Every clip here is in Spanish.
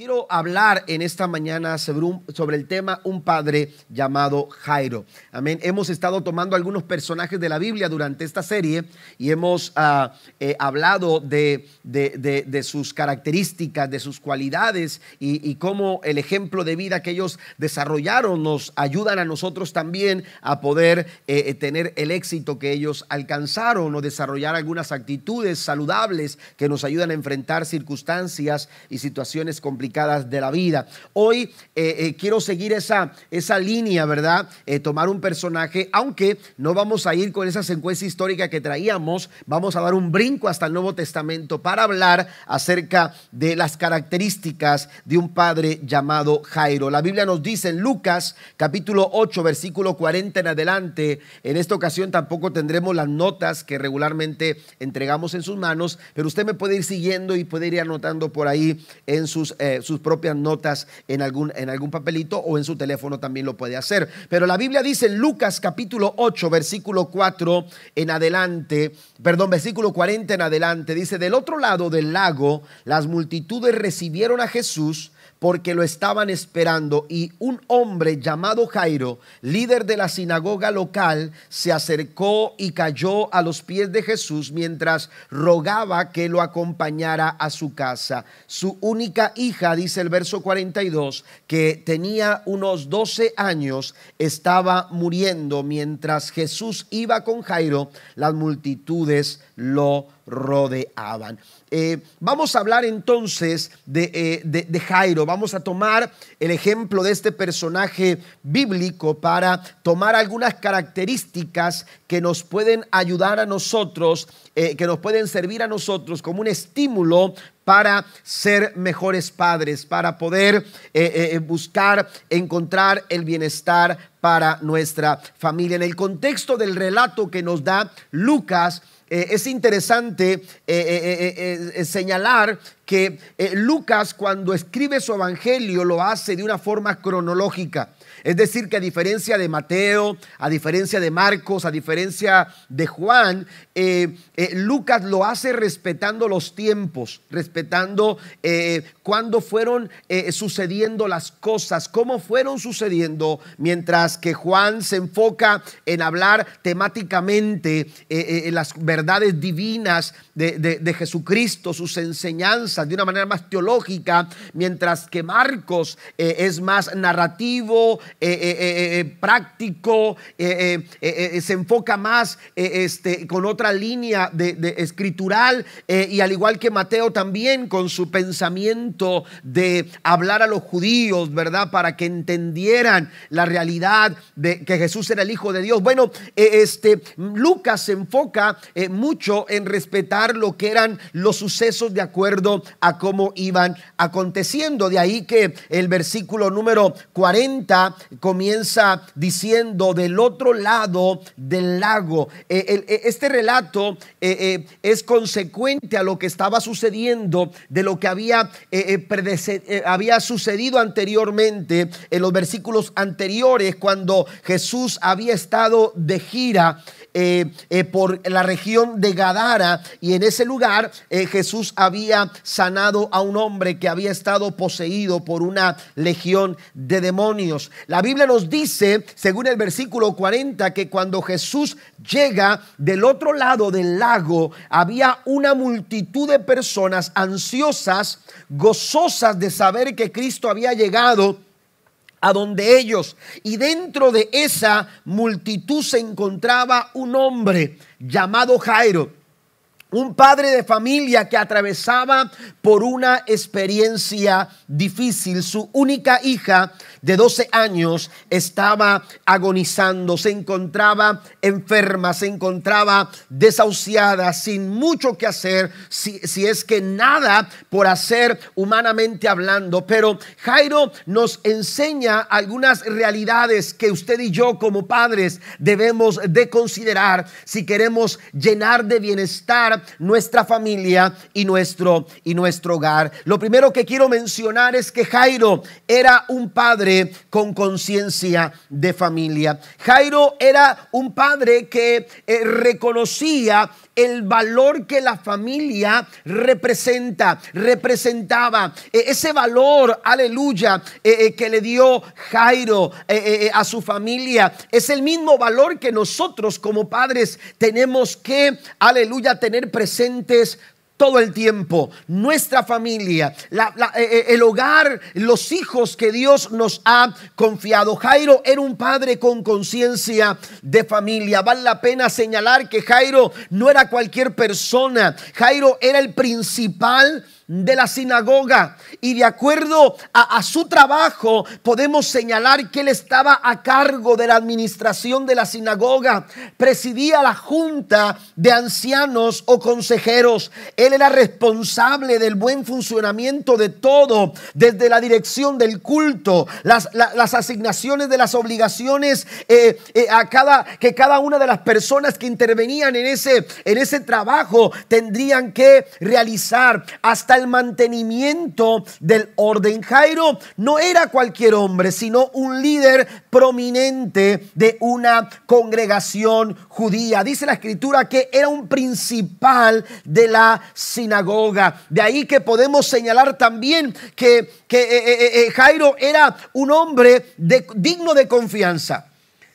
Quiero hablar en esta mañana sobre, el tema un padre llamado Jairo. Amén. Hemos estado tomando algunos personajes de la Biblia durante esta serie y hemos ah, eh, hablado de, sus características, de sus cualidades y, cómo el ejemplo de vida que ellos desarrollaron nos ayudan a nosotros también a poder eh, eh, tener el éxito que ellos alcanzaron o desarrollar algunas actitudes saludables que nos ayudan a enfrentar circunstancias y situaciones complicadas de la vida. Hoy eh, eh, quiero seguir esa, esa línea, ¿verdad? Eh, tomar un personaje, aunque no vamos a ir con esa secuencia histórica que traíamos, vamos a dar un brinco hasta el Nuevo Testamento para hablar acerca de las características de un padre llamado Jairo. La Biblia nos dice en Lucas capítulo 8, versículo 40 en adelante, en esta ocasión tampoco tendremos las notas que regularmente entregamos en sus manos, pero usted me puede ir siguiendo y puede ir anotando por ahí en sus sus propias notas en algún, en algún papelito o en su teléfono también lo puede hacer. Pero la Biblia dice en Lucas capítulo 8, versículo 4 en adelante, perdón, versículo 40 en adelante, dice, del otro lado del lago, las multitudes recibieron a Jesús porque lo estaban esperando y un hombre llamado Jairo, líder de la sinagoga local, se acercó y cayó a los pies de Jesús mientras rogaba que lo acompañara a su casa. Su única hija, dice el verso 42, que tenía unos 12 años, estaba muriendo mientras Jesús iba con Jairo, las multitudes lo rodeaban. Eh, vamos a hablar entonces eh, de, de, Jairo, vamos a tomar el ejemplo de este personaje bíblico para tomar algunas características que nos pueden ayudar a nosotros, eh, que nos pueden servir a nosotros como un estímulo para ser mejores padres, para poder buscar, encontrar el bienestar para nuestra familia. En el contexto del relato que nos da Lucas, eh, es interesante eh, eh, señalar que Lucas cuando escribe su evangelio lo hace de una forma cronológica. Es decir, que a diferencia de Mateo, a diferencia de Marcos, a diferencia de Juan, eh, eh, Lucas lo hace respetando los tiempos, respetando eh, cuándo fueron sucediendo las cosas, cómo fueron sucediendo, mientras que Juan se enfoca en hablar temáticamente en las verdades divinas de, de Jesucristo, sus enseñanzas de una manera más teológica, mientras que Marcos es más narrativo, eh, eh, eh, práctico, se enfoca más este, con otra línea de, escritural y al igual que Mateo también con su pensamiento de hablar a los judíos, ¿verdad? Para que entendieran la realidad de que Jesús era el Hijo de Dios. Bueno, este, Lucas se enfoca mucho en respetar lo que eran los sucesos de acuerdo a cómo iban aconteciendo. De ahí que el versículo número 40 comienza diciendo del otro lado del lago. Eh, eh, este relato eh, es consecuente a lo que estaba sucediendo, de lo que había, había sucedido anteriormente en los versículos anteriores, cuando Jesús había estado de gira eh, eh, por la región de Gadara y en ese lugar eh, Jesús había sanado a un hombre que había estado poseído por una legión de demonios. La Biblia nos dice, según el versículo 40, que cuando Jesús llega del otro lado del lago, había una multitud de personas ansiosas, gozosas de saber que Cristo había llegado a donde ellos. Y dentro de esa multitud se encontraba un hombre llamado Jairo un padre de familia que atravesaba por una experiencia difícil. Su única hija de 12 años estaba agonizando, se encontraba enferma, se encontraba desahuciada, sin mucho que hacer, si, es que nada por hacer humanamente hablando. Pero Jairo nos enseña algunas realidades que usted y yo como padres debemos de considerar si queremos llenar de bienestar nuestra familia y nuestro, y nuestro hogar. Lo primero que quiero mencionar es que Jairo era un padre con conciencia de familia. Jairo era un padre que eh, reconocía el valor que la familia representa, representaba. E, ese valor, aleluya, e, e, que le dio Jairo a su familia, es el mismo valor que nosotros como padres tenemos que, aleluya, tener presentes todo el tiempo, nuestra familia, eh, eh, el hogar, los hijos que Dios nos ha confiado. Jairo era un padre con conciencia de familia. Vale la pena señalar que Jairo no era cualquier persona. Jairo era el principal de la sinagoga. Y de acuerdo a, su trabajo podemos señalar que él estaba a cargo de la administración de la sinagoga, presidía la junta de ancianos o consejeros, él era responsable del buen funcionamiento de todo, desde la dirección del culto, las, asignaciones de las obligaciones eh, eh, a cada, que cada una de las personas que intervenían en ese, en ese trabajo tendrían que realizar. Hasta el mantenimiento del orden. Jairo no era cualquier hombre, sino un líder prominente de una congregación judía. Dice la escritura que era un principal de la sinagoga. De ahí que podemos señalar también que, que eh, eh, eh, Jairo era un hombre digno de confianza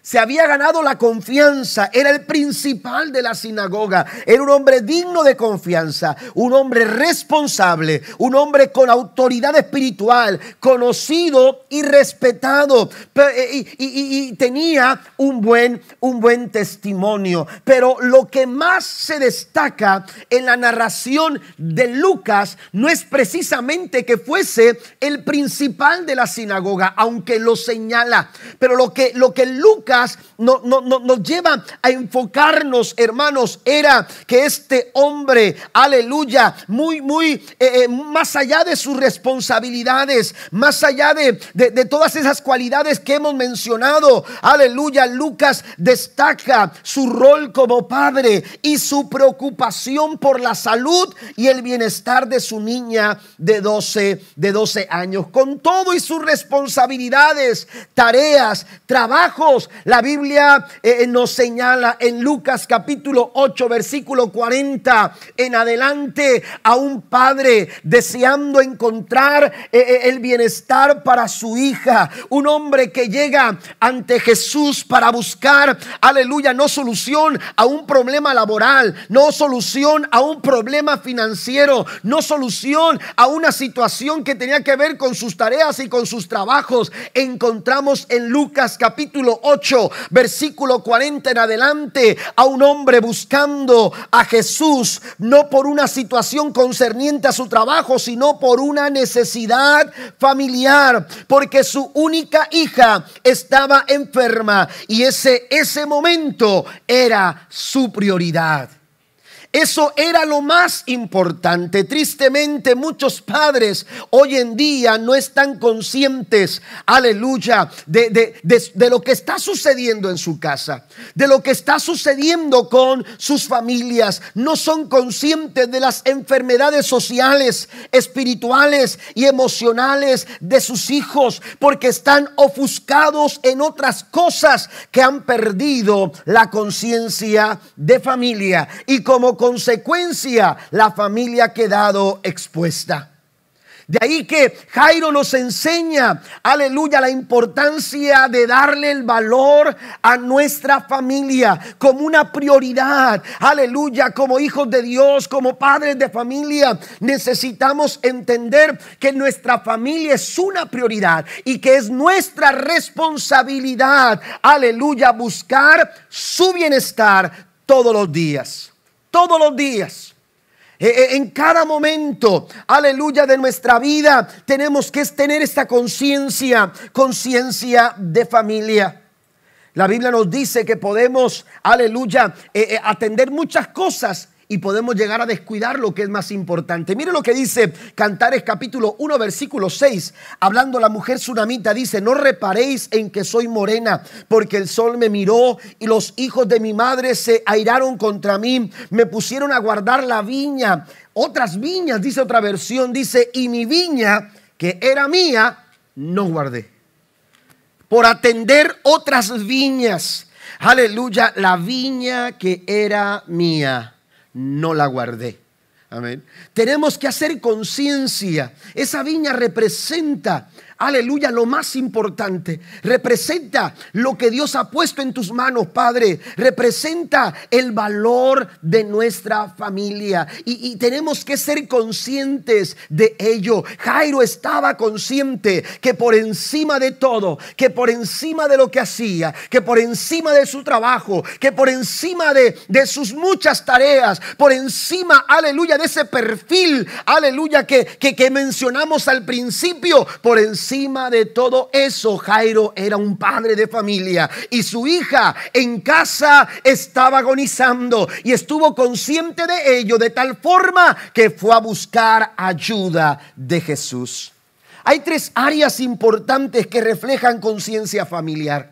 se había ganado la confianza, era el principal de la sinagoga, era un hombre digno de confianza, un hombre responsable, un hombre con autoridad espiritual, conocido y respetado, eh, y, tenía un buen, un buen testimonio. Pero lo que más se destaca en la narración de Lucas no es precisamente que fuese el principal de la sinagoga, aunque lo señala, pero lo que, lo que Lucas no, no, nos lleva a enfocarnos, hermanos, era que este hombre, aleluya, muy, muy eh, eh, más allá de sus responsabilidades, más allá de, de todas esas cualidades que hemos mencionado, aleluya, Lucas destaca su rol como padre y su preocupación por la salud y el bienestar de su niña de 12, de 12 años, con todo y sus responsabilidades, tareas, trabajos, la Biblia eh, eh, nos señala en Lucas capítulo 8, versículo 40 en adelante a un padre deseando encontrar eh, el bienestar para su hija. Un hombre que llega ante Jesús para buscar, aleluya, no solución a un problema laboral, no solución a un problema financiero, no solución a una situación que tenía que ver con sus tareas y con sus trabajos. Encontramos en Lucas capítulo 8 versículo 40 en adelante, a un hombre buscando a Jesús, no por una situación concerniente a su trabajo, sino por una necesidad familiar, porque su única hija estaba enferma y ese, ese momento era su prioridad. Eso era lo más importante. Tristemente muchos padres hoy en día no están conscientes, aleluya, de, lo que está sucediendo en su casa, de lo que está sucediendo con sus familias. No son conscientes de las enfermedades sociales, espirituales y emocionales de sus hijos, porque están ofuscados en otras cosas que han perdido la conciencia de familia. Y como consecuencia la familia ha quedado expuesta. De ahí que Jairo nos enseña, aleluya, la importancia de darle el valor a nuestra familia como una prioridad. Aleluya, como hijos de Dios, como padres de familia, necesitamos entender que nuestra familia es una prioridad y que es nuestra responsabilidad, aleluya, buscar su bienestar todos los días todos los días. Eh, eh, en cada momento, aleluya, de nuestra vida, tenemos que tener esta conciencia, conciencia de familia. La Biblia nos dice que podemos, aleluya, eh, atender muchas cosas y podemos llegar a descuidar lo que es más importante. Mire lo que dice Cantares capítulo 1 versículo 6, hablando la mujer tsunamita, dice, no reparéis en que soy morena, porque el sol me miró y los hijos de mi madre se airaron contra mí, me pusieron a guardar la viña, otras viñas, dice otra versión, dice, y mi viña, que era mía, no guardé. Por atender otras viñas. Aleluya, la viña que era mía no la guardé. Amén. Tenemos que hacer conciencia. Esa viña representa aleluya, lo más importante. Representa lo que Dios ha puesto en tus manos, Padre. Representa el valor de nuestra familia. Y, tenemos que ser conscientes de ello. Jairo estaba consciente que por encima de todo, que por encima de lo que hacía, que por encima de su trabajo, que por encima de, de sus muchas tareas, por encima, aleluya, de ese perfil, aleluya, que, que, que mencionamos al principio, por encima encima de todo eso, Jairo era un padre de familia y su hija en casa estaba agonizando y estuvo consciente de ello de tal forma que fue a buscar ayuda de Jesús. Hay tres áreas importantes que reflejan conciencia familiar.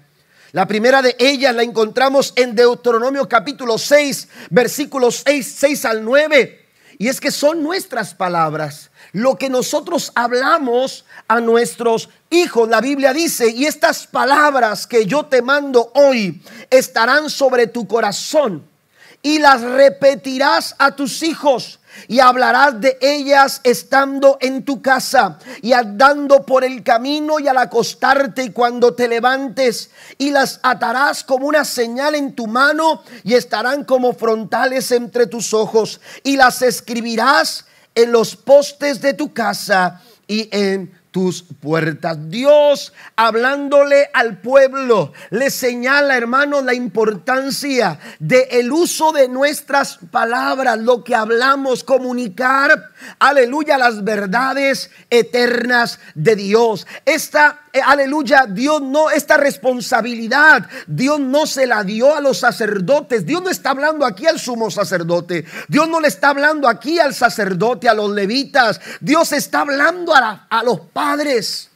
La primera de ellas la encontramos en Deuteronomio capítulo 6, versículos 6, 6 al 9. Y es que son nuestras palabras lo que nosotros hablamos a nuestros hijos. La Biblia dice, y estas palabras que yo te mando hoy estarán sobre tu corazón y las repetirás a tus hijos y hablarás de ellas estando en tu casa y andando por el camino y al acostarte y cuando te levantes y las atarás como una señal en tu mano y estarán como frontales entre tus ojos y las escribirás en los postes de tu casa y en tus puertas. Dios hablándole al pueblo le señala, hermanos, la importancia de el uso de nuestras palabras, lo que hablamos, comunicar, aleluya, las verdades eternas de Dios. Esta aleluya, Dios no, esta responsabilidad, Dios no se la dio a los sacerdotes. Dios no está hablando aquí al sumo sacerdote. Dios no le está hablando aquí al sacerdote, a los levitas. Dios está hablando a, a los padres.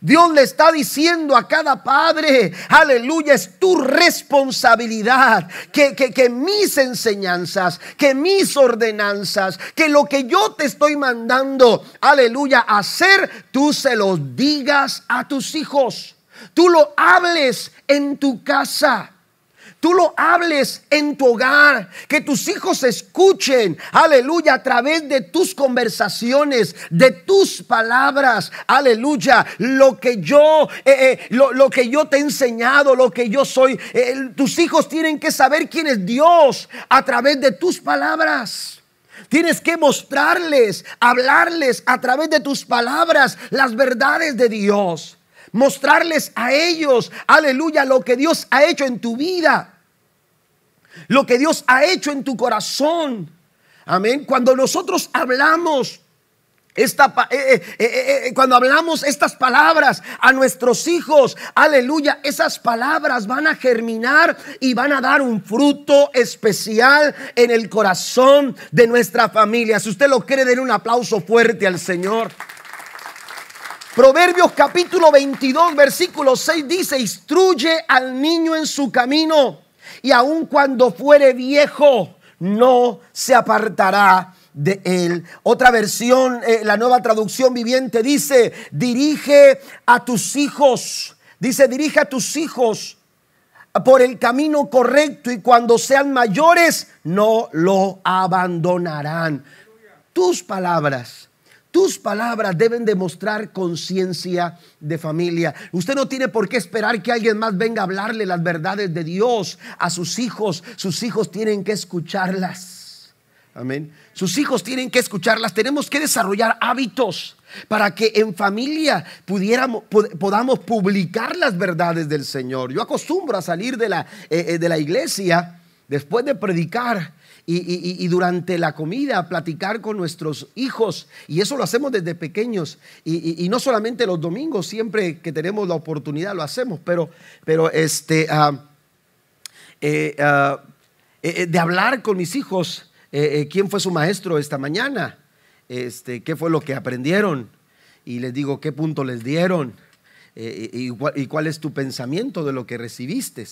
Dios le está diciendo a cada padre, aleluya, es tu responsabilidad que, que, mis enseñanzas, que mis ordenanzas, que lo que yo te estoy mandando, aleluya, hacer, tú se los digas a tus hijos. Tú lo hables en tu casa tú lo hables en tu hogar, que tus hijos escuchen, aleluya, a través de tus conversaciones, de tus palabras, aleluya, lo que yo, eh, eh, lo, que yo te he enseñado, lo que yo soy. Eh, tus hijos tienen que saber quién es Dios a través de tus palabras. Tienes que mostrarles, hablarles a través de tus palabras las verdades de Dios. Mostrarles a ellos, aleluya, lo que Dios ha hecho en tu vida lo que Dios ha hecho en tu corazón. Amén. Cuando nosotros hablamos esta, eh, eh, eh, cuando hablamos estas palabras a nuestros hijos, aleluya, esas palabras van a germinar y van a dar un fruto especial en el corazón de nuestra familia. Si usted lo cree, den un aplauso fuerte al Señor. Proverbios capítulo 22, versículo 6 dice, instruye al niño en su camino y aun cuando fuere viejo, no se apartará de él. Otra versión, eh, la nueva traducción viviente dice, dirige a tus hijos, dice, dirige a tus hijos por el camino correcto y cuando sean mayores no lo abandonarán. Tus palabras tus palabras deben demostrar conciencia de familia. Usted no tiene por qué esperar que alguien más venga a hablarle las verdades de Dios a sus hijos. Sus hijos tienen que escucharlas. Amén. Sus hijos tienen que escucharlas. Tenemos que desarrollar hábitos para que en familia pudiéramos, podamos publicar las verdades del Señor. Yo acostumbro a salir de la, eh, eh, de la iglesia después de predicar y, durante la comida platicar con nuestros hijos. Y eso lo hacemos desde pequeños. Y, no solamente los domingos, siempre que tenemos la oportunidad lo hacemos, pero, pero este, ah, eh, ah, eh, de hablar con mis hijos eh, eh, quién fue su maestro esta mañana, este, qué fue lo que aprendieron y les digo qué punto les dieron eh, y, y cuál es tu pensamiento de lo que recibiste.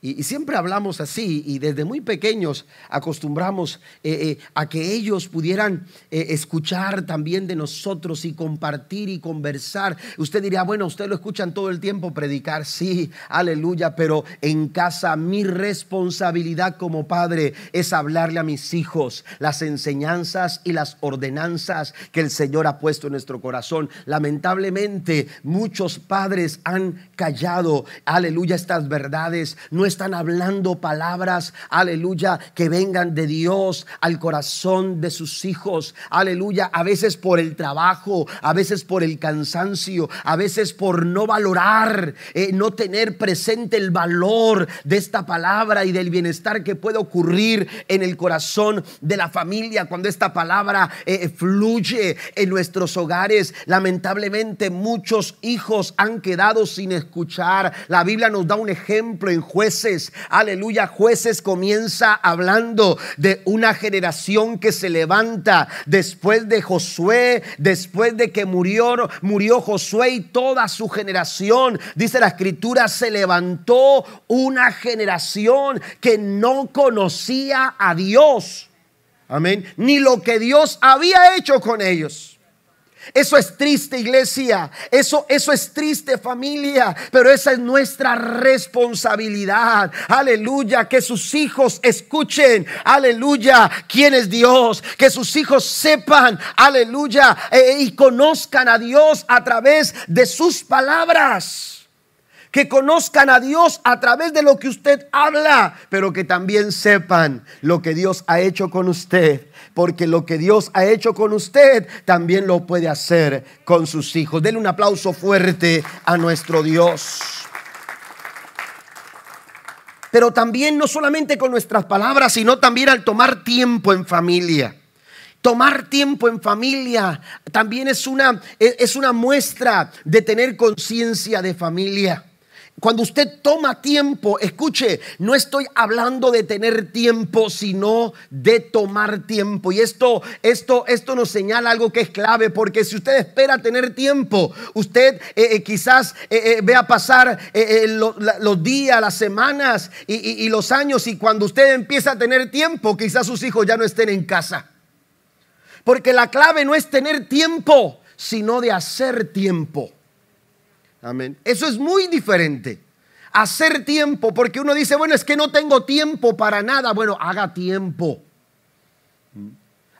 Y, siempre hablamos así y desde muy pequeños acostumbramos eh, eh, a que ellos pudieran eh, escuchar también de nosotros y compartir y conversar. Usted diría, bueno, usted lo escuchan todo el tiempo predicar, sí, aleluya, pero en casa mi responsabilidad como padre es hablarle a mis hijos las enseñanzas y las ordenanzas que el Señor ha puesto en nuestro corazón. Lamentablemente muchos padres han callado, aleluya, estas verdades. Están hablando palabras, aleluya, que vengan de Dios al corazón de sus hijos, aleluya, a veces por el trabajo, a veces por el cansancio, a veces por no valorar, eh, no tener presente el valor de esta palabra y del bienestar que puede ocurrir en el corazón de la familia cuando esta palabra eh, fluye en nuestros hogares. Lamentablemente muchos hijos han quedado sin escuchar. La Biblia nos da un ejemplo en jueces Aleluya, jueces comienza hablando de una generación que se levanta después de Josué, después de que murió, murió Josué y toda su generación. Dice la escritura, se levantó una generación que no conocía a Dios. Amén. Ni lo que Dios había hecho con ellos. Eso es triste, iglesia. Eso, eso es triste, familia. Pero esa es nuestra responsabilidad. Aleluya. Que sus hijos escuchen. Aleluya. ¿Quién es Dios? Que sus hijos sepan. Aleluya. Eh, y conozcan a Dios a través de sus palabras que conozcan a Dios a través de lo que usted habla, pero que también sepan lo que Dios ha hecho con usted, porque lo que Dios ha hecho con usted también lo puede hacer con sus hijos. Denle un aplauso fuerte a nuestro Dios. Pero también no solamente con nuestras palabras, sino también al tomar tiempo en familia. Tomar tiempo en familia también es una, es una muestra de tener conciencia de familia. Cuando usted toma tiempo, escuche, no estoy hablando de tener tiempo, sino de tomar tiempo. Y esto, esto, esto nos señala algo que es clave, porque si usted espera tener tiempo, usted eh, eh, quizás eh, vea pasar los días, las semanas y los años, y cuando usted empieza a tener tiempo, quizás sus hijos ya no estén en casa. Porque la clave no es tener tiempo, sino de hacer tiempo. Amén. Eso es muy diferente. Hacer tiempo, porque uno dice, bueno, es que no tengo tiempo para nada. Bueno, haga tiempo.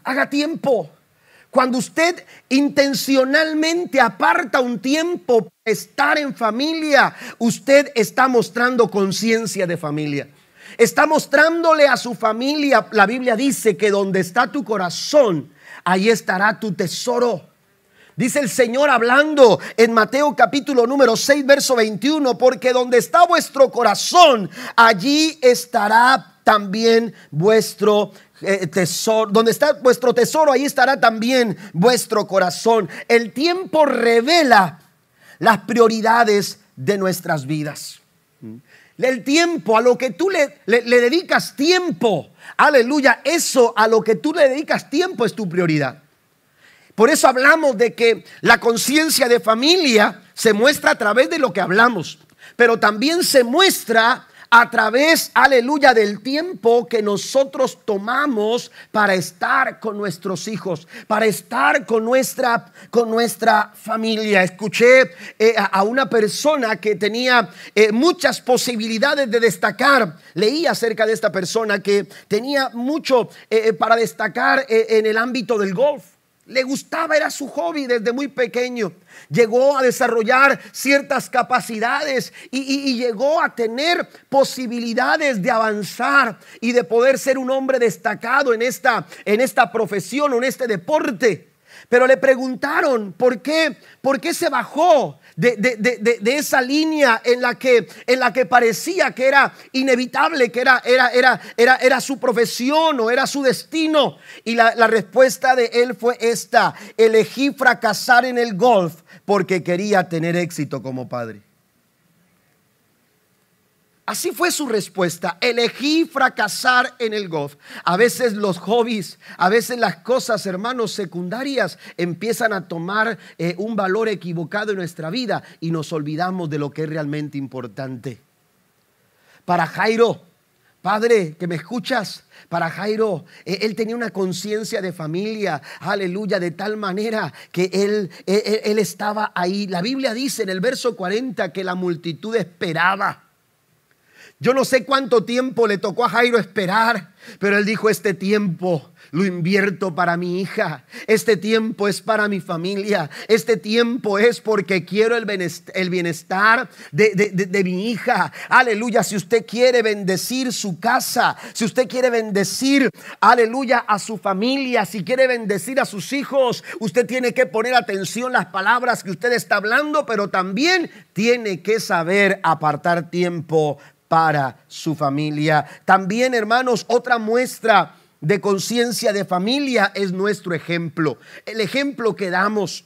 Haga tiempo. Cuando usted intencionalmente aparta un tiempo para estar en familia, usted está mostrando conciencia de familia. Está mostrándole a su familia, la Biblia dice que donde está tu corazón, ahí estará tu tesoro. Dice el Señor hablando en Mateo capítulo número 6, verso 21, porque donde está vuestro corazón, allí estará también vuestro eh, tesoro. Donde está vuestro tesoro, ahí estará también vuestro corazón. El tiempo revela las prioridades de nuestras vidas. El tiempo, a lo que tú le, le dedicas tiempo, aleluya, eso a lo que tú le dedicas tiempo es tu prioridad. Por eso hablamos de que la conciencia de familia se muestra a través de lo que hablamos, pero también se muestra a través, aleluya, del tiempo que nosotros tomamos para estar con nuestros hijos, para estar con nuestra, con nuestra familia. Escuché eh, a una persona que tenía eh, muchas posibilidades de destacar. Leí acerca de esta persona que tenía mucho eh, para destacar en el ámbito del golf le gustaba, era su hobby desde muy pequeño. Llegó a desarrollar ciertas capacidades y, llegó a tener posibilidades de avanzar y de poder ser un hombre destacado en esta, en esta profesión o en este deporte. Pero le preguntaron por qué, por qué se bajó de, esa línea en la, que, en la que parecía que era inevitable, que era, era, era, era, era su profesión o era su destino. Y la, la respuesta de él fue esta, elegí fracasar en el golf porque quería tener éxito como padre. Así fue su respuesta. Elegí fracasar en el golf. A veces los hobbies, a veces las cosas, hermanos, secundarias empiezan a tomar eh, un valor equivocado en nuestra vida y nos olvidamos de lo que es realmente importante. Para Jairo, Padre, que me escuchas, para Jairo, eh, él tenía una conciencia de familia, aleluya, de tal manera que él, él, él, estaba ahí. La Biblia dice en el verso 40 que la multitud esperaba. Yo no sé cuánto tiempo le tocó a Jairo esperar, pero él dijo, este tiempo lo invierto para mi hija, este tiempo es para mi familia, este tiempo es porque quiero el bienestar de, mi hija. Aleluya, si usted quiere bendecir su casa, si usted quiere bendecir, aleluya, a su familia, si quiere bendecir a sus hijos, usted tiene que poner atención las palabras que usted está hablando, pero también tiene que saber apartar tiempo para su familia. También, hermanos, otra muestra de conciencia de familia es nuestro ejemplo. El ejemplo que damos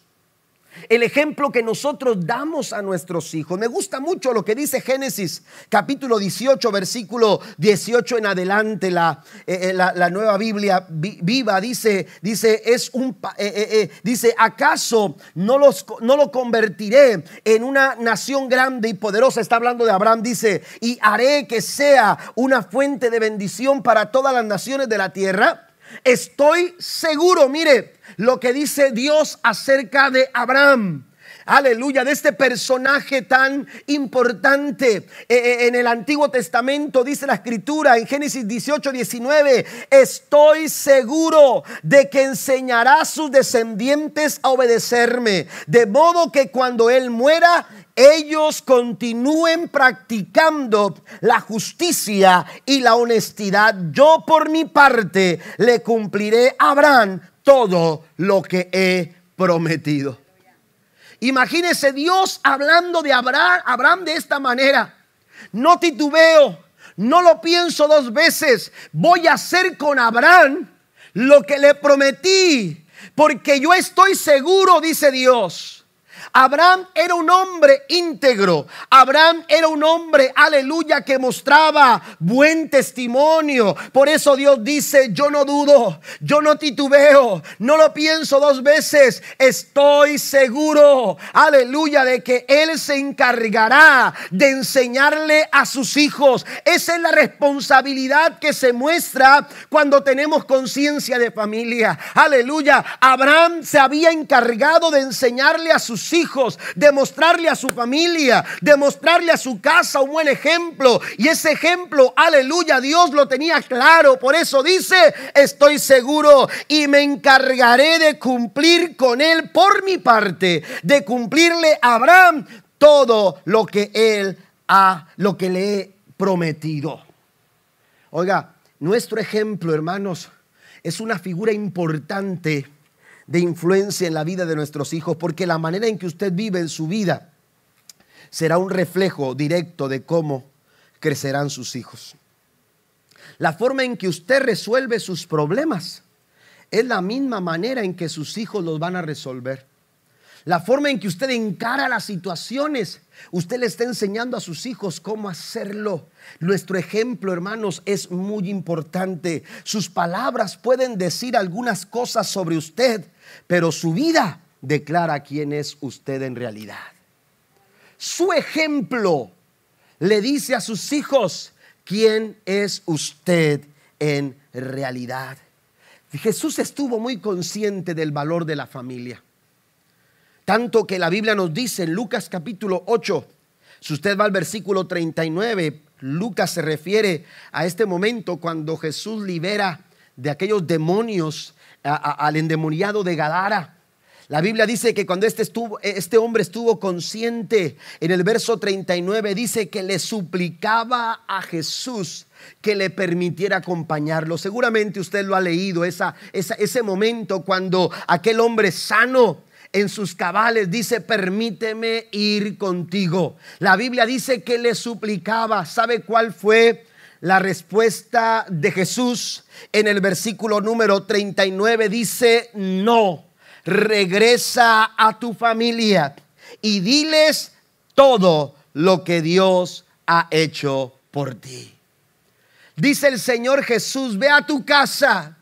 el ejemplo que nosotros damos a nuestros hijos. Me gusta mucho lo que dice Génesis capítulo 18, versículo 18 en adelante, la, eh, eh, la, nueva Biblia viva, dice, dice, es un, eh, dice, ¿acaso no, los, no lo convertiré en una nación grande y poderosa? Está hablando de Abraham, dice, y haré que sea una fuente de bendición para todas las naciones de la tierra. Estoy seguro, mire, lo que dice Dios acerca de Abraham. Aleluya, de este personaje tan importante. Eh, eh, en el Antiguo Testamento dice la escritura en Génesis 18, 19, estoy seguro de que enseñará a sus descendientes a obedecerme, de modo que cuando Él muera, ellos continúen practicando la justicia y la honestidad. Yo por mi parte le cumpliré a Abraham todo lo que he prometido. Imagínese Dios hablando de Abraham, Abraham de esta manera. No titubeo, no lo pienso dos veces. Voy a hacer con Abraham lo que le prometí, porque yo estoy seguro, dice Dios Abraham era un hombre íntegro. Abraham era un hombre, aleluya, que mostraba buen testimonio. Por eso Dios dice, yo no dudo, yo no titubeo, no lo pienso dos veces. Estoy seguro, aleluya, de que Él se encargará de enseñarle a sus hijos. Esa es la responsabilidad que se muestra cuando tenemos conciencia de familia. Aleluya, Abraham se había encargado de enseñarle a sus hijos hijos, demostrarle a su familia, demostrarle a su casa un buen ejemplo. Y ese ejemplo, aleluya, Dios lo tenía claro. Por eso dice, estoy seguro y me encargaré de cumplir con él por mi parte, de cumplirle a Abraham todo lo que él ha, lo que le he prometido. Oiga, nuestro ejemplo, hermanos, es una figura importante de influencia en la vida de nuestros hijos, porque la manera en que usted vive en su vida será un reflejo directo de cómo crecerán sus hijos. La forma en que usted resuelve sus problemas es la misma manera en que sus hijos los van a resolver. La forma en que usted encara las situaciones, usted le está enseñando a sus hijos cómo hacerlo. Nuestro ejemplo, hermanos, es muy importante. Sus palabras pueden decir algunas cosas sobre usted, pero su vida declara quién es usted en realidad. Su ejemplo le dice a sus hijos quién es usted en realidad. Jesús estuvo muy consciente del valor de la familia. Tanto que la Biblia nos dice en Lucas capítulo 8, si usted va al versículo 39, Lucas se refiere a este momento cuando Jesús libera de aquellos demonios al endemoniado de Gadara. La Biblia dice que cuando este, estuvo, este hombre estuvo consciente, en el verso 39 dice que le suplicaba a Jesús que le permitiera acompañarlo. Seguramente usted lo ha leído, esa, ese momento cuando aquel hombre sano en sus cabales dice, permíteme ir contigo. La Biblia dice que le suplicaba. ¿Sabe cuál fue la respuesta de Jesús en el versículo número 39 dice, no, regresa a tu familia y diles todo lo que Dios ha hecho por ti. Dice el Señor Jesús, ve a tu casa,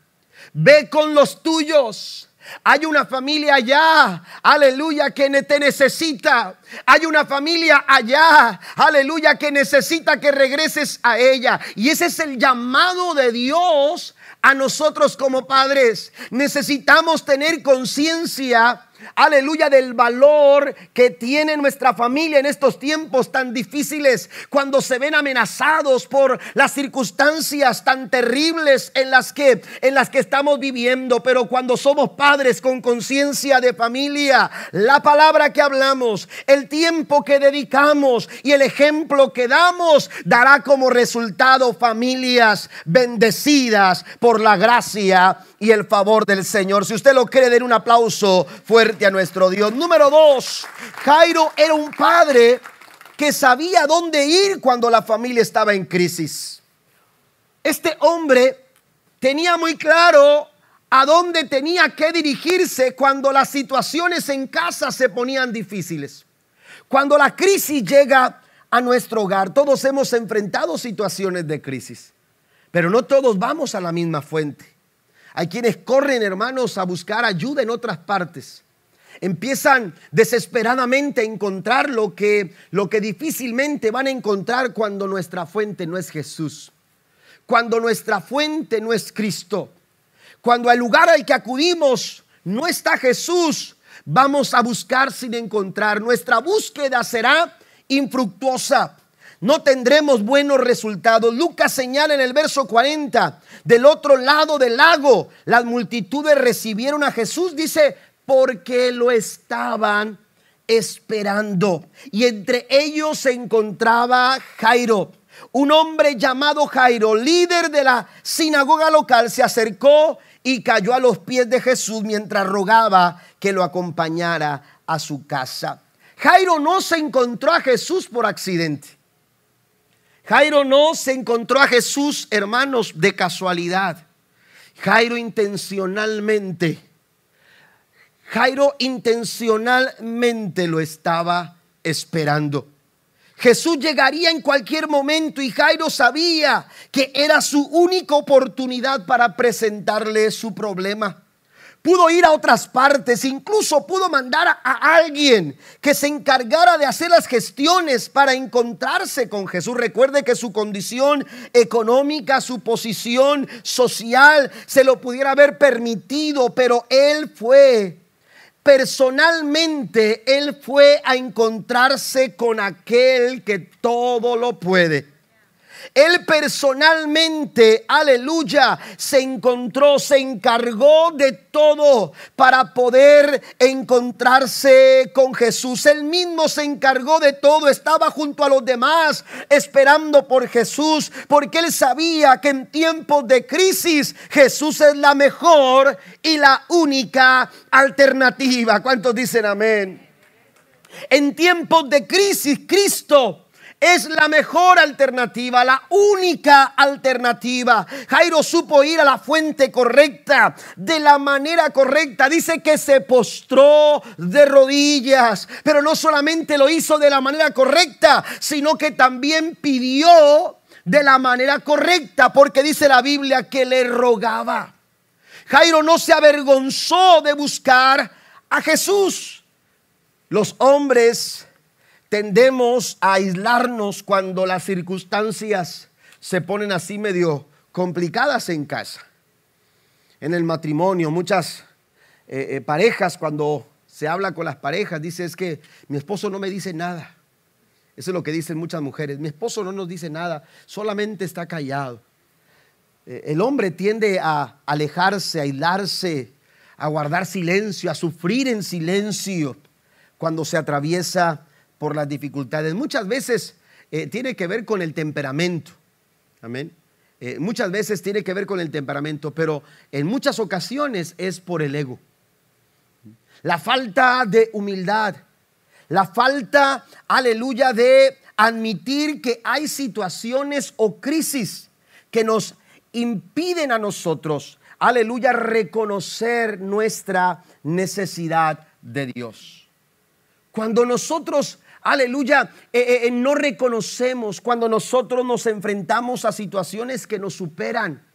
ve con los tuyos hay una familia allá, aleluya, que te necesita. Hay una familia allá, aleluya, que necesita que regreses a ella. Y ese es el llamado de Dios a nosotros como padres. Necesitamos tener conciencia aleluya, del valor que tiene nuestra familia en estos tiempos tan difíciles, cuando se ven amenazados por las circunstancias tan terribles en las que en las que estamos viviendo, pero cuando somos padres con conciencia de familia, la palabra que hablamos, el tiempo que dedicamos y el ejemplo que damos dará como resultado familias bendecidas por la gracia y el favor del Señor. Si usted lo cree, den un aplauso fuerte a nuestro Dios. Número dos, Jairo era un padre que sabía dónde ir cuando la familia estaba en crisis. Este hombre tenía muy claro a dónde tenía que dirigirse cuando las situaciones en casa se ponían difíciles. Cuando la crisis llega a nuestro hogar, todos hemos enfrentado situaciones de crisis, pero no todos vamos a la misma fuente. Hay quienes corren, hermanos, a buscar ayuda en otras partes. Empiezan desesperadamente a encontrar lo que, lo que difícilmente van a encontrar cuando nuestra fuente no es Jesús. Cuando nuestra fuente no es Cristo. Cuando al lugar al que acudimos no está Jesús, vamos a buscar sin encontrar. Nuestra búsqueda será infructuosa no tendremos buenos resultados. Lucas señala en el verso 40, del otro lado del lago, las multitudes recibieron a Jesús, dice, porque lo estaban esperando. Y entre ellos se encontraba Jairo. Un hombre llamado Jairo, líder de la sinagoga local, se acercó y cayó a los pies de Jesús mientras rogaba que lo acompañara a su casa. Jairo no se encontró a Jesús por accidente. Jairo no se encontró a Jesús, hermanos, de casualidad. Jairo intencionalmente, Jairo intencionalmente lo estaba esperando. Jesús llegaría en cualquier momento y Jairo sabía que era su única oportunidad para presentarle su problema pudo ir a otras partes, incluso pudo mandar a, alguien que se encargara de hacer las gestiones para encontrarse con Jesús. Recuerde que su condición económica, su posición social, se lo pudiera haber permitido, pero él fue personalmente, él fue a encontrarse con aquel que todo lo puede. Él personalmente, aleluya, se encontró, se encargó de todo para poder encontrarse con Jesús. Él mismo se encargó de todo, estaba junto a los demás esperando por Jesús, porque él sabía que en tiempos de crisis Jesús es la mejor y la única alternativa. ¿Cuántos dicen amén? En tiempos de crisis, Cristo es la mejor alternativa, la única alternativa. Jairo supo ir a la fuente correcta, de la manera correcta. Dice que se postró de rodillas, pero no solamente lo hizo de la manera correcta, sino que también pidió de la manera correcta, porque dice la Biblia que le rogaba. Jairo no se avergonzó de buscar a Jesús. Los hombres tendemos a aislarnos cuando las circunstancias se ponen así medio complicadas en casa. En el matrimonio, muchas eh, eh, parejas cuando se habla con las parejas, dice es que mi esposo no me dice nada. Eso es lo que dicen muchas mujeres. Mi esposo no nos dice nada, solamente está callado. Eh, el hombre tiende a alejarse, a aislarse, a guardar silencio, a sufrir en silencio cuando se atraviesa por las dificultades. Muchas veces eh, tiene que ver con el temperamento. Amén. Eh, muchas veces tiene que ver con el temperamento, pero en muchas ocasiones es por el ego. La falta de humildad, la falta, aleluya, de admitir que hay situaciones o crisis que nos impiden a nosotros, aleluya, reconocer nuestra necesidad de Dios. Cuando nosotros aleluya, eh, eh, no reconocemos cuando nosotros nos enfrentamos a situaciones que nos superan.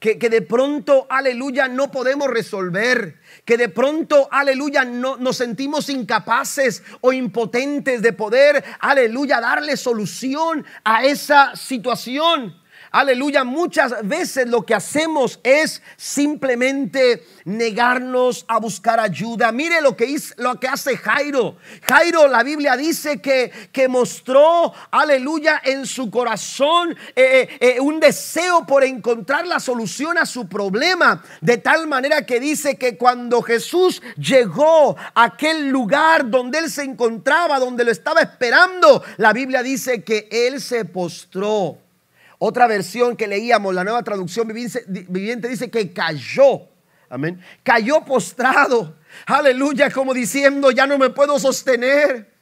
Que, que, de pronto, aleluya, no podemos resolver, que de pronto, aleluya, no, nos sentimos incapaces o impotentes de poder, aleluya, darle solución a esa situación. Aleluya, muchas veces lo que hacemos es simplemente negarnos a buscar ayuda. Mire lo que, hizo, lo que hace Jairo. Jairo, la Biblia dice que, que mostró, aleluya, en su corazón eh, eh, eh, un deseo por encontrar la solución a su problema. De tal manera que dice que cuando Jesús llegó a aquel lugar donde él se encontraba, donde lo estaba esperando, la Biblia dice que él se postró otra versión que leíamos, la nueva traducción viviente, dice que cayó. Amén. Cayó postrado. Aleluya, como diciendo, ya no me puedo sostener.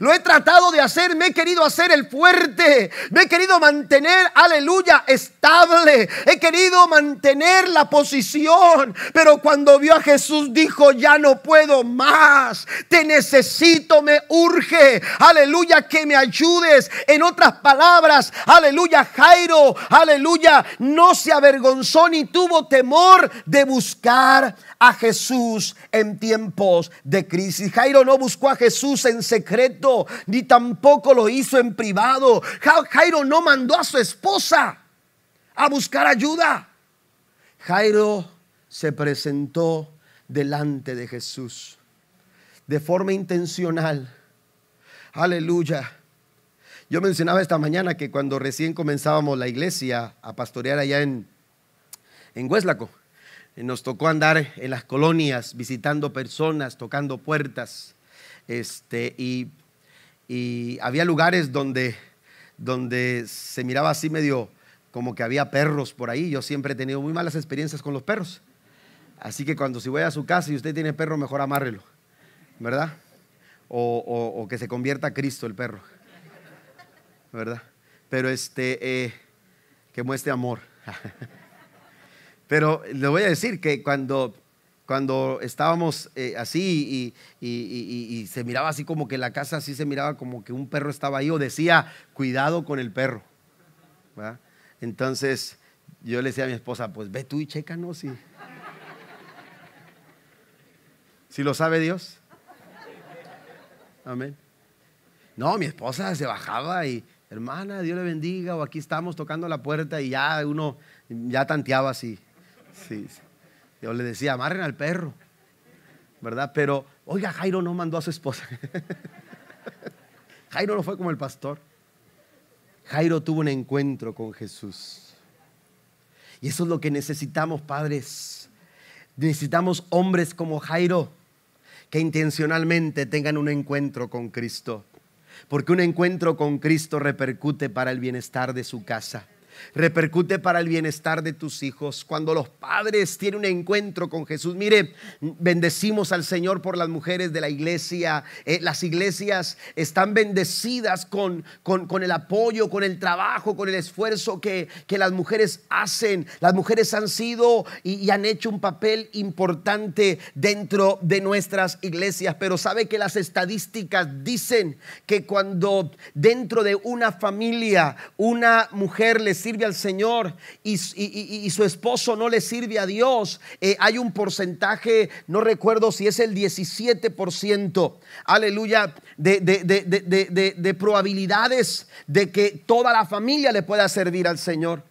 Lo he tratado de hacer, me he querido hacer el fuerte, me he querido mantener, aleluya, estable, he querido mantener la posición, pero cuando vio a Jesús dijo, ya no puedo más, te necesito, me urge, aleluya, que me ayudes. En otras palabras, aleluya, Jairo, aleluya, no se avergonzó ni tuvo temor de buscar a Jesús en tiempos de crisis. Jairo no buscó a Jesús en secreto, ni tampoco lo hizo en privado. Jairo no mandó a su esposa a buscar ayuda. Jairo se presentó delante de Jesús de forma intencional. Aleluya. Yo mencionaba esta mañana que cuando recién comenzábamos la iglesia a pastorear allá en, en Hueslaco, nos tocó andar en las colonias visitando personas, tocando puertas. Este, y, había lugares donde, donde se miraba así medio como que había perros por ahí. Yo siempre he tenido muy malas experiencias con los perros. Así que cuando si voy a su casa y usted tiene perro, mejor amárrelo, ¿verdad? O, que se convierta a Cristo el perro, ¿verdad? Pero este, eh, que muestre amor. Pero le voy a decir que cuando, cuando estábamos eh, así y, se miraba así como que la casa así se miraba como que un perro estaba ahí o decía, cuidado con el perro. Entonces yo le decía a mi esposa, pues ve tú y chécanos si, si lo sabe Dios. Amén. No, mi esposa se bajaba y, hermana, Dios le bendiga, o aquí estamos tocando la puerta y ya uno ya tanteaba así. Sí, Yo le decía, amarren al perro, ¿verdad? Pero, oiga, Jairo no mandó a su esposa. Jairo no fue como el pastor. Jairo tuvo un encuentro con Jesús. Y eso es lo que necesitamos, padres. Necesitamos hombres como Jairo que intencionalmente tengan un encuentro con Cristo. Porque un encuentro con Cristo repercute para el bienestar de su casa repercute para el bienestar de tus hijos. Cuando los padres tienen un encuentro con Jesús, mire, bendecimos al Señor por las mujeres de la iglesia. Eh, las iglesias están bendecidas con, con, el apoyo, con el trabajo, con el esfuerzo que, las mujeres hacen. Las mujeres han sido y, han hecho un papel importante dentro de nuestras iglesias, pero sabe que las estadísticas dicen que cuando dentro de una familia una mujer les sirve al Señor y, su esposo no le sirve a Dios, eh, hay un porcentaje, no recuerdo si es el 17%, aleluya, de, de probabilidades de que toda la familia le pueda servir al Señor.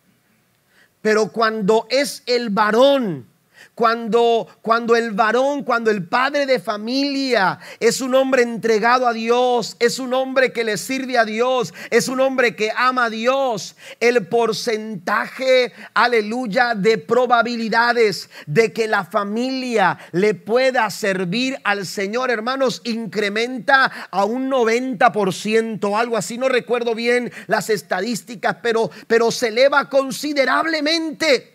Pero cuando es el varón, cuando, cuando el varón, cuando el padre de familia es un hombre entregado a Dios, es un hombre que le sirve a Dios, es un hombre que ama a Dios, el porcentaje, aleluya, de probabilidades de que la familia le pueda servir al Señor, hermanos, incrementa a un 90%, algo así, no recuerdo bien las estadísticas, pero, pero se eleva considerablemente.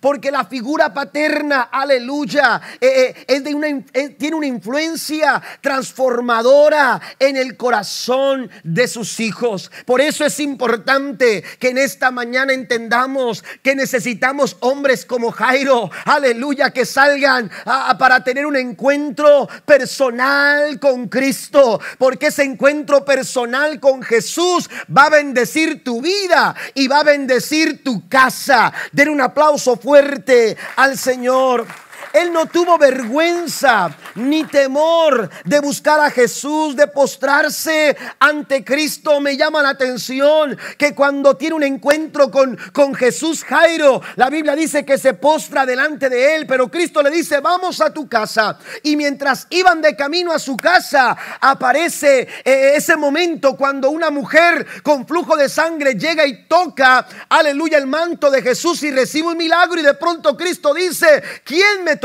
Porque la figura paterna, aleluya, eh, eh, tiene una influencia transformadora en el corazón de sus hijos. Por eso es importante que en esta mañana entendamos que necesitamos hombres como Jairo, aleluya, que salgan para tener un encuentro personal con Cristo. Porque ese encuentro personal con Jesús va a bendecir tu vida y va a bendecir tu casa. Den un aplauso fuerte al Señor. Él no tuvo vergüenza ni temor de buscar a Jesús, de postrarse ante Cristo. Me llama la atención que cuando tiene un encuentro con, con Jesús Jairo, la Biblia dice que se postra delante de él, pero Cristo le dice, vamos a tu casa. Y mientras iban de camino a su casa, aparece eh, ese momento cuando una mujer con flujo de sangre llega y toca, aleluya, el manto de Jesús y recibe un milagro y de pronto Cristo dice, ¿quién me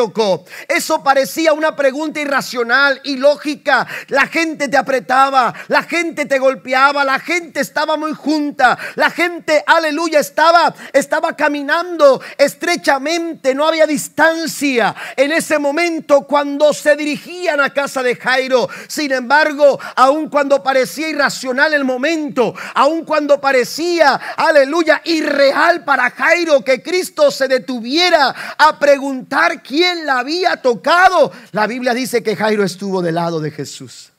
Eso parecía una pregunta irracional, y lógica La gente te apretaba, la gente te golpeaba, la gente estaba muy junta, la gente, aleluya, estaba, estaba caminando estrechamente, no había distancia en ese momento cuando se dirigían a casa de Jairo. Sin embargo, aun cuando parecía irracional el momento, aun cuando parecía, aleluya, irreal para Jairo que Cristo se detuviera a preguntar quién la había tocado. La Biblia dice que Jairo estuvo del lado de Jesús.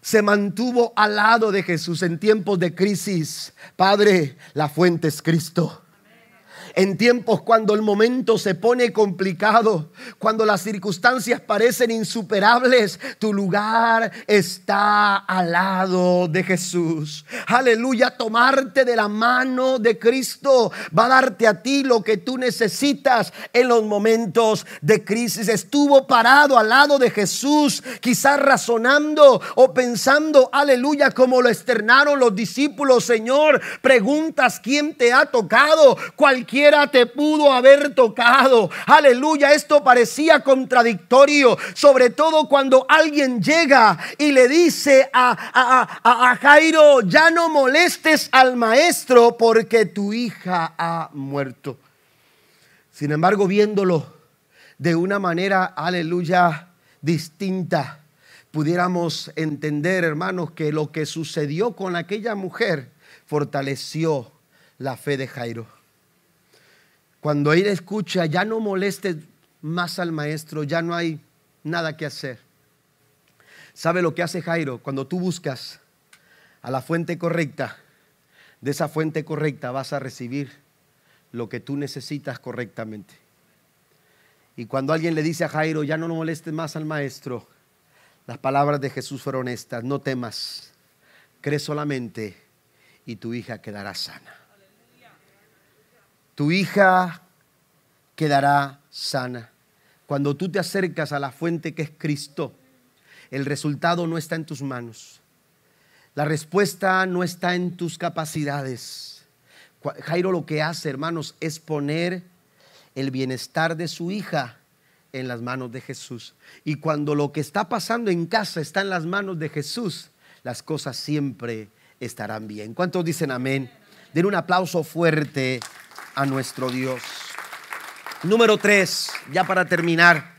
Se mantuvo al lado de Jesús en tiempos de crisis. Padre, la fuente es Cristo en tiempos cuando el momento se pone complicado, cuando las circunstancias parecen insuperables, tu lugar está al lado de Jesús. Aleluya, tomarte de la mano de Cristo va a darte a ti lo que tú necesitas en los momentos de crisis. Estuvo parado al lado de Jesús, quizás razonando o pensando, aleluya, como lo externaron los discípulos, Señor, preguntas quién te ha tocado, cualquier te pudo haber tocado. Aleluya, esto parecía contradictorio, sobre todo cuando alguien llega y le dice a, a Jairo, ya no molestes al maestro porque tu hija ha muerto. Sin embargo, viéndolo de una manera, aleluya, distinta, pudiéramos entender, hermanos, que lo que sucedió con aquella mujer fortaleció la fe de Jairo. Cuando él escucha, ya no molestes más al maestro, ya no hay nada que hacer. ¿Sabe lo que hace Jairo? Cuando tú buscas a la fuente correcta, de esa fuente correcta vas a recibir lo que tú necesitas correctamente. Y cuando alguien le dice a Jairo, ya no molestes más al maestro, las palabras de Jesús fueron estas, no temas, cree solamente y tu hija quedará sana tu hija quedará sana. Cuando tú te acercas a la fuente que es Cristo, el resultado no está en tus manos. La respuesta no está en tus capacidades. Jairo lo que hace, hermanos, es poner el bienestar de su hija en las manos de Jesús. Y cuando lo que está pasando en casa está en las manos de Jesús, las cosas siempre estarán bien. ¿Cuántos dicen amén? Den un aplauso fuerte a nuestro Dios. Número tres, ya para terminar,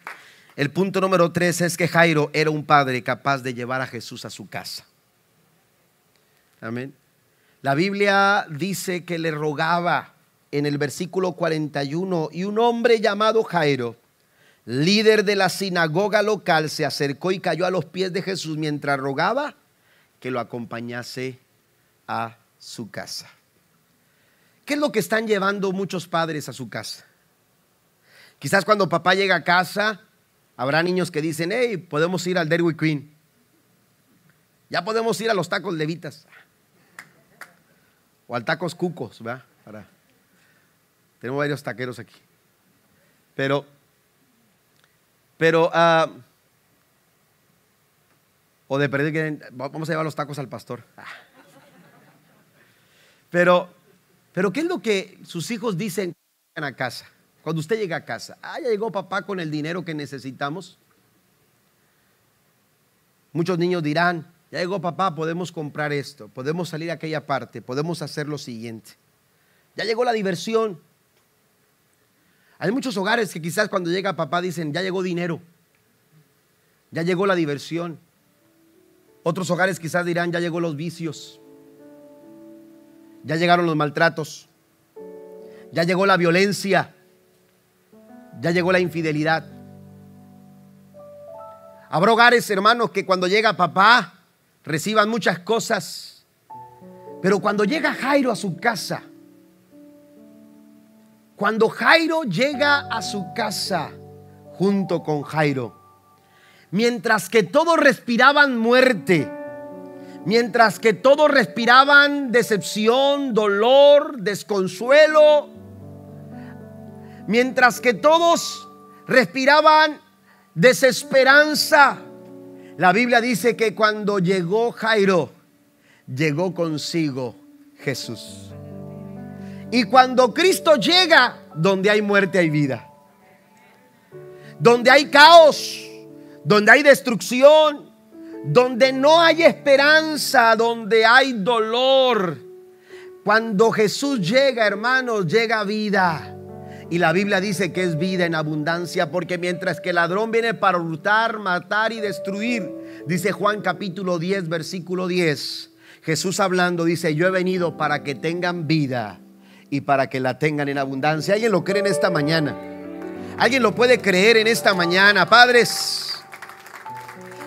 el punto número tres es que Jairo era un padre capaz de llevar a Jesús a su casa. Amén. La Biblia dice que le rogaba en el versículo 41 y un hombre llamado Jairo, líder de la sinagoga local, se acercó y cayó a los pies de Jesús mientras rogaba que lo acompañase a su casa. ¿Qué es lo que están llevando muchos padres a su casa? Quizás cuando papá llega a casa, habrá niños que dicen, hey, podemos ir al Dairy Queen. Ya podemos ir a los tacos levitas. O al tacos cucos, ¿verdad? Tenemos varios taqueros aquí. Pero, pero, uh, o de perder, vamos a llevar los tacos al pastor. Pero, pero ¿qué es lo que sus hijos dicen a casa? Cuando usted llega a casa, ah, ya llegó papá con el dinero que necesitamos. Muchos niños dirán, ya llegó papá, podemos comprar esto, podemos salir a aquella parte, podemos hacer lo siguiente. Ya llegó la diversión. Hay muchos hogares que quizás cuando llega papá dicen, ya llegó dinero, ya llegó la diversión. Otros hogares quizás dirán, ya llegó los vicios, ya llegaron los maltratos, ya llegó la violencia, ya llegó la infidelidad. Habrá hogares, hermanos, que cuando llega papá reciban muchas cosas, pero cuando llega Jairo a su casa, cuando Jairo llega a su casa junto con Jairo, mientras que todos respiraban muerte, mientras que todos respiraban decepción, dolor, desconsuelo, mientras que todos respiraban desesperanza. La Biblia dice que cuando llegó Jairo, llegó consigo Jesús. Y cuando Cristo llega, donde hay muerte hay vida. Donde hay caos, donde hay destrucción, donde no hay esperanza, donde hay dolor. Cuando Jesús llega, hermanos, llega vida. Y la Biblia dice que es vida en abundancia, porque mientras que el ladrón viene para hurtar, matar y destruir, dice Juan capítulo 10, versículo 10, Jesús hablando dice, yo he venido para que tengan vida y para que la tengan en abundancia. ¿Alguien lo cree en esta mañana? ¿Alguien lo puede creer en esta mañana, padres?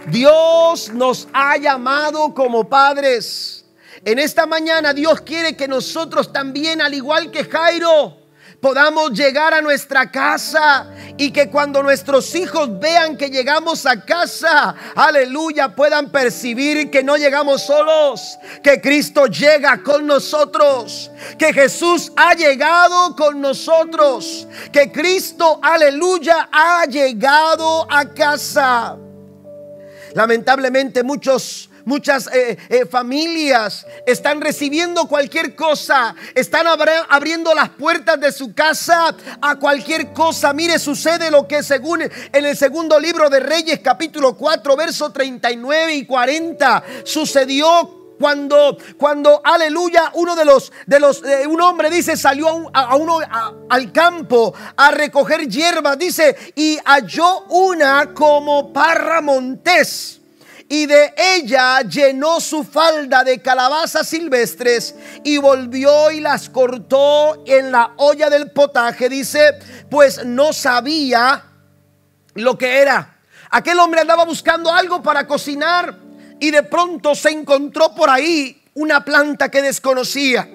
Dios nos ha llamado como padres. En esta mañana Dios quiere que nosotros también, al igual que Jairo, podamos llegar a nuestra casa y que cuando nuestros hijos vean que llegamos a casa, aleluya, puedan percibir que no llegamos solos, que Cristo llega con nosotros, que Jesús ha llegado con nosotros, que Cristo, aleluya, ha llegado a casa. Lamentablemente muchos muchas eh, eh, familias están recibiendo cualquier cosa, están abriendo las puertas de su casa a cualquier cosa. Mire, sucede lo que según en el segundo libro de Reyes, capítulo 4, verso 39 y 40, sucedió cuando, cuando, aleluya, uno de los, de los, eh, un hombre dice, salió a, uno al campo a recoger hierbas, dice, y halló una como parra montés y de ella llenó su falda de calabazas silvestres y volvió y las cortó en la olla del potaje. Dice, pues no sabía lo que era. Aquel hombre andaba buscando algo para cocinar y de pronto se encontró por ahí una planta que desconocía.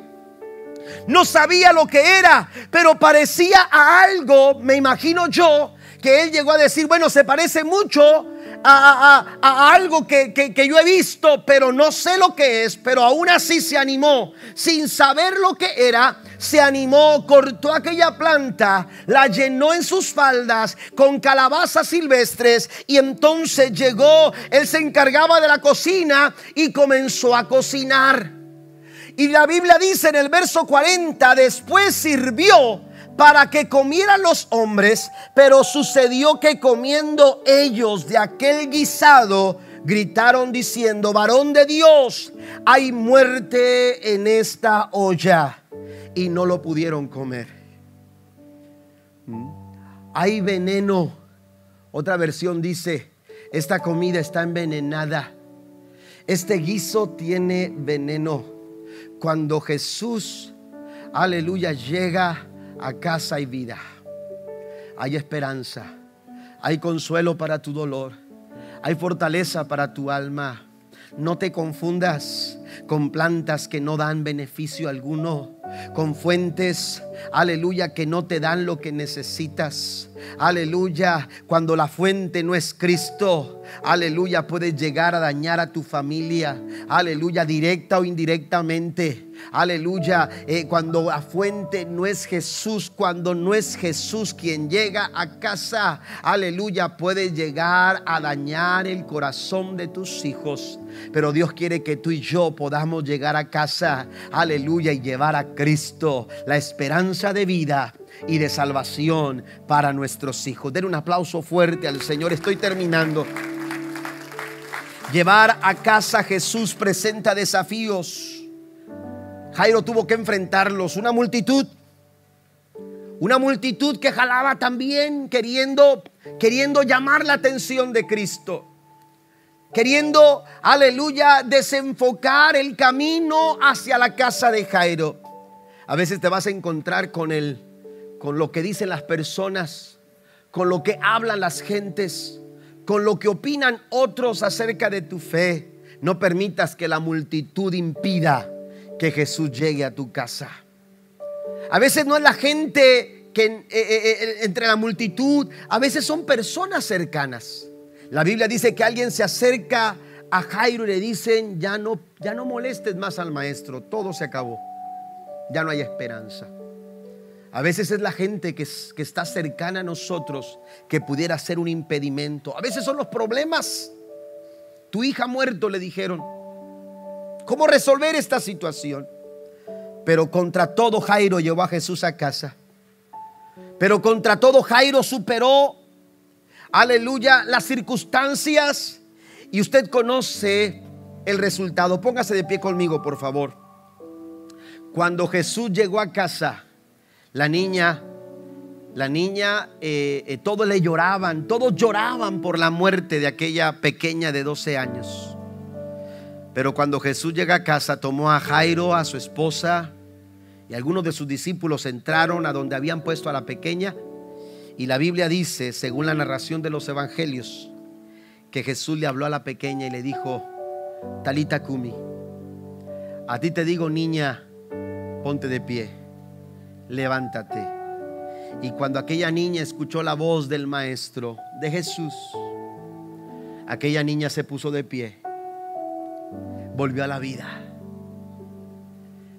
No sabía lo que era, pero parecía a algo, me imagino yo, que él llegó a decir, bueno, se parece mucho a, algo que, que, yo he visto, pero no sé lo que es, pero aún así se animó, sin saber lo que era, se animó, cortó aquella planta, la llenó en sus faldas con calabazas silvestres y entonces llegó, él se encargaba de la cocina y comenzó a cocinar. Y la Biblia dice en el verso 40, después sirvió para que comieran los hombres, pero sucedió que comiendo ellos de aquel guisado, gritaron diciendo, varón de Dios, hay muerte en esta olla. Y no lo pudieron comer. ¿Mm? Hay veneno. Otra versión dice, esta comida está envenenada. Este guiso tiene veneno. Cuando Jesús, aleluya, llega a casa hay vida, hay esperanza, hay consuelo para tu dolor, hay fortaleza para tu alma. No te confundas con plantas que no dan beneficio alguno, con fuentes, aleluya, que no te dan lo que necesitas. Aleluya, cuando la fuente no es Cristo, aleluya, puedes llegar a dañar a tu familia. Aleluya, directa o indirectamente. Aleluya, eh, cuando la fuente no es Jesús, cuando no es Jesús quien llega a casa, aleluya, puede llegar a dañar el corazón de tus hijos. Pero Dios quiere que tú y yo podamos llegar a casa, aleluya, y llevar a Cristo la esperanza de vida y de salvación para nuestros hijos. Den un aplauso fuerte al Señor. Estoy terminando. Llevar a casa a Jesús presenta desafíos. Jairo tuvo que enfrentarlos. Una multitud. Una multitud que jalaba también queriendo, queriendo llamar la atención de Cristo. Queriendo, aleluya, desenfocar el camino hacia la casa de Jairo. A veces te vas a encontrar con el, con lo que dicen las personas, con lo que hablan las gentes, con lo que opinan otros acerca de tu fe. No permitas que la multitud impida que Jesús llegue a tu casa. A veces no es la gente que eh, eh, eh, entre la multitud, a veces son personas cercanas. La Biblia dice que alguien se acerca a Jairo y le dicen, ya no, ya no molestes más al maestro, todo se acabó, ya no hay esperanza. A veces es la gente que, que está cercana a nosotros que pudiera ser un impedimento. A veces son los problemas. Tu hija muerto, le dijeron. ¿Cómo resolver esta situación? Pero contra todo Jairo llevó a Jesús a casa. Pero contra todo Jairo superó, aleluya, las circunstancias. Y usted conoce el resultado. Póngase de pie conmigo, por favor. Cuando Jesús llegó a casa, la niña, la niña, eh, eh, todos le lloraban, todos lloraban por la muerte de aquella pequeña de 12 años. Pero cuando Jesús llega a casa, tomó a Jairo, a su esposa, y algunos de sus discípulos entraron a donde habían puesto a la pequeña. Y la Biblia dice, según la narración de los evangelios, que Jesús le habló a la pequeña y le dijo, Talita Kumi, a ti te digo niña, ponte de pie levántate. Y cuando aquella niña escuchó la voz del maestro, de Jesús, aquella niña se puso de pie, volvió a la vida,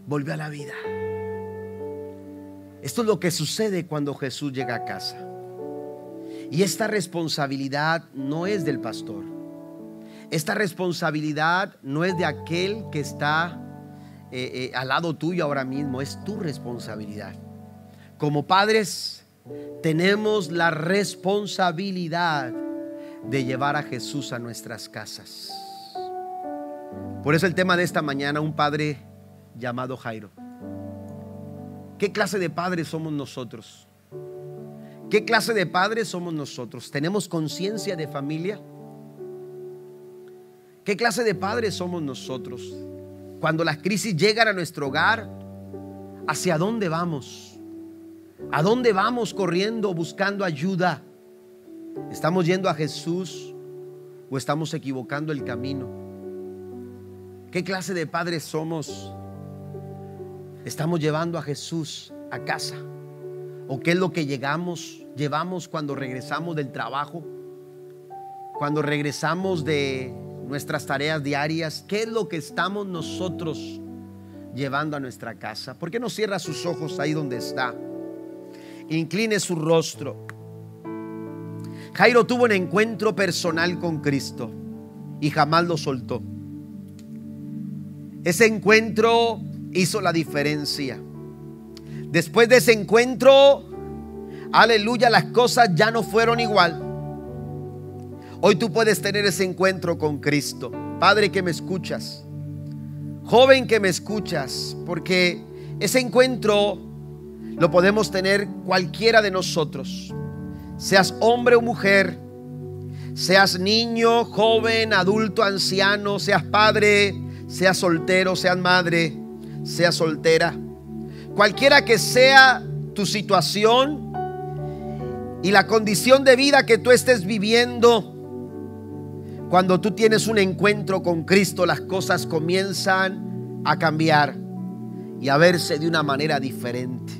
volvió a la vida. Esto es lo que sucede cuando Jesús llega a casa. Y esta responsabilidad no es del pastor. Esta responsabilidad no es de aquel que está eh, eh, al lado tuyo ahora mismo, es tu responsabilidad. Como padres tenemos la responsabilidad de llevar a Jesús a nuestras casas. Por eso el tema de esta mañana, un padre llamado Jairo. ¿Qué clase de padres somos nosotros? ¿Qué clase de padres somos nosotros? ¿Tenemos conciencia de familia? ¿Qué clase de padres somos nosotros? Cuando las crisis llegan a nuestro hogar, ¿hacia dónde vamos? ¿A dónde vamos corriendo buscando ayuda? ¿Estamos yendo a Jesús o estamos equivocando el camino? ¿Qué clase de padres somos? ¿Estamos llevando a Jesús a casa? ¿O qué es lo que llegamos, llevamos cuando regresamos del trabajo? Cuando regresamos de nuestras tareas diarias, qué es lo que estamos nosotros llevando a nuestra casa. ¿Por qué no cierra sus ojos ahí donde está? Incline su rostro. Jairo tuvo un encuentro personal con Cristo y jamás lo soltó. Ese encuentro hizo la diferencia. Después de ese encuentro, aleluya, las cosas ya no fueron igual. Hoy tú puedes tener ese encuentro con Cristo. Padre que me escuchas, joven que me escuchas, porque ese encuentro lo podemos tener cualquiera de nosotros. Seas hombre o mujer, seas niño, joven, adulto, anciano, seas padre, seas soltero, seas madre, seas soltera. Cualquiera que sea tu situación y la condición de vida que tú estés viviendo, cuando tú tienes un encuentro con Cristo, las cosas comienzan a cambiar y a verse de una manera diferente.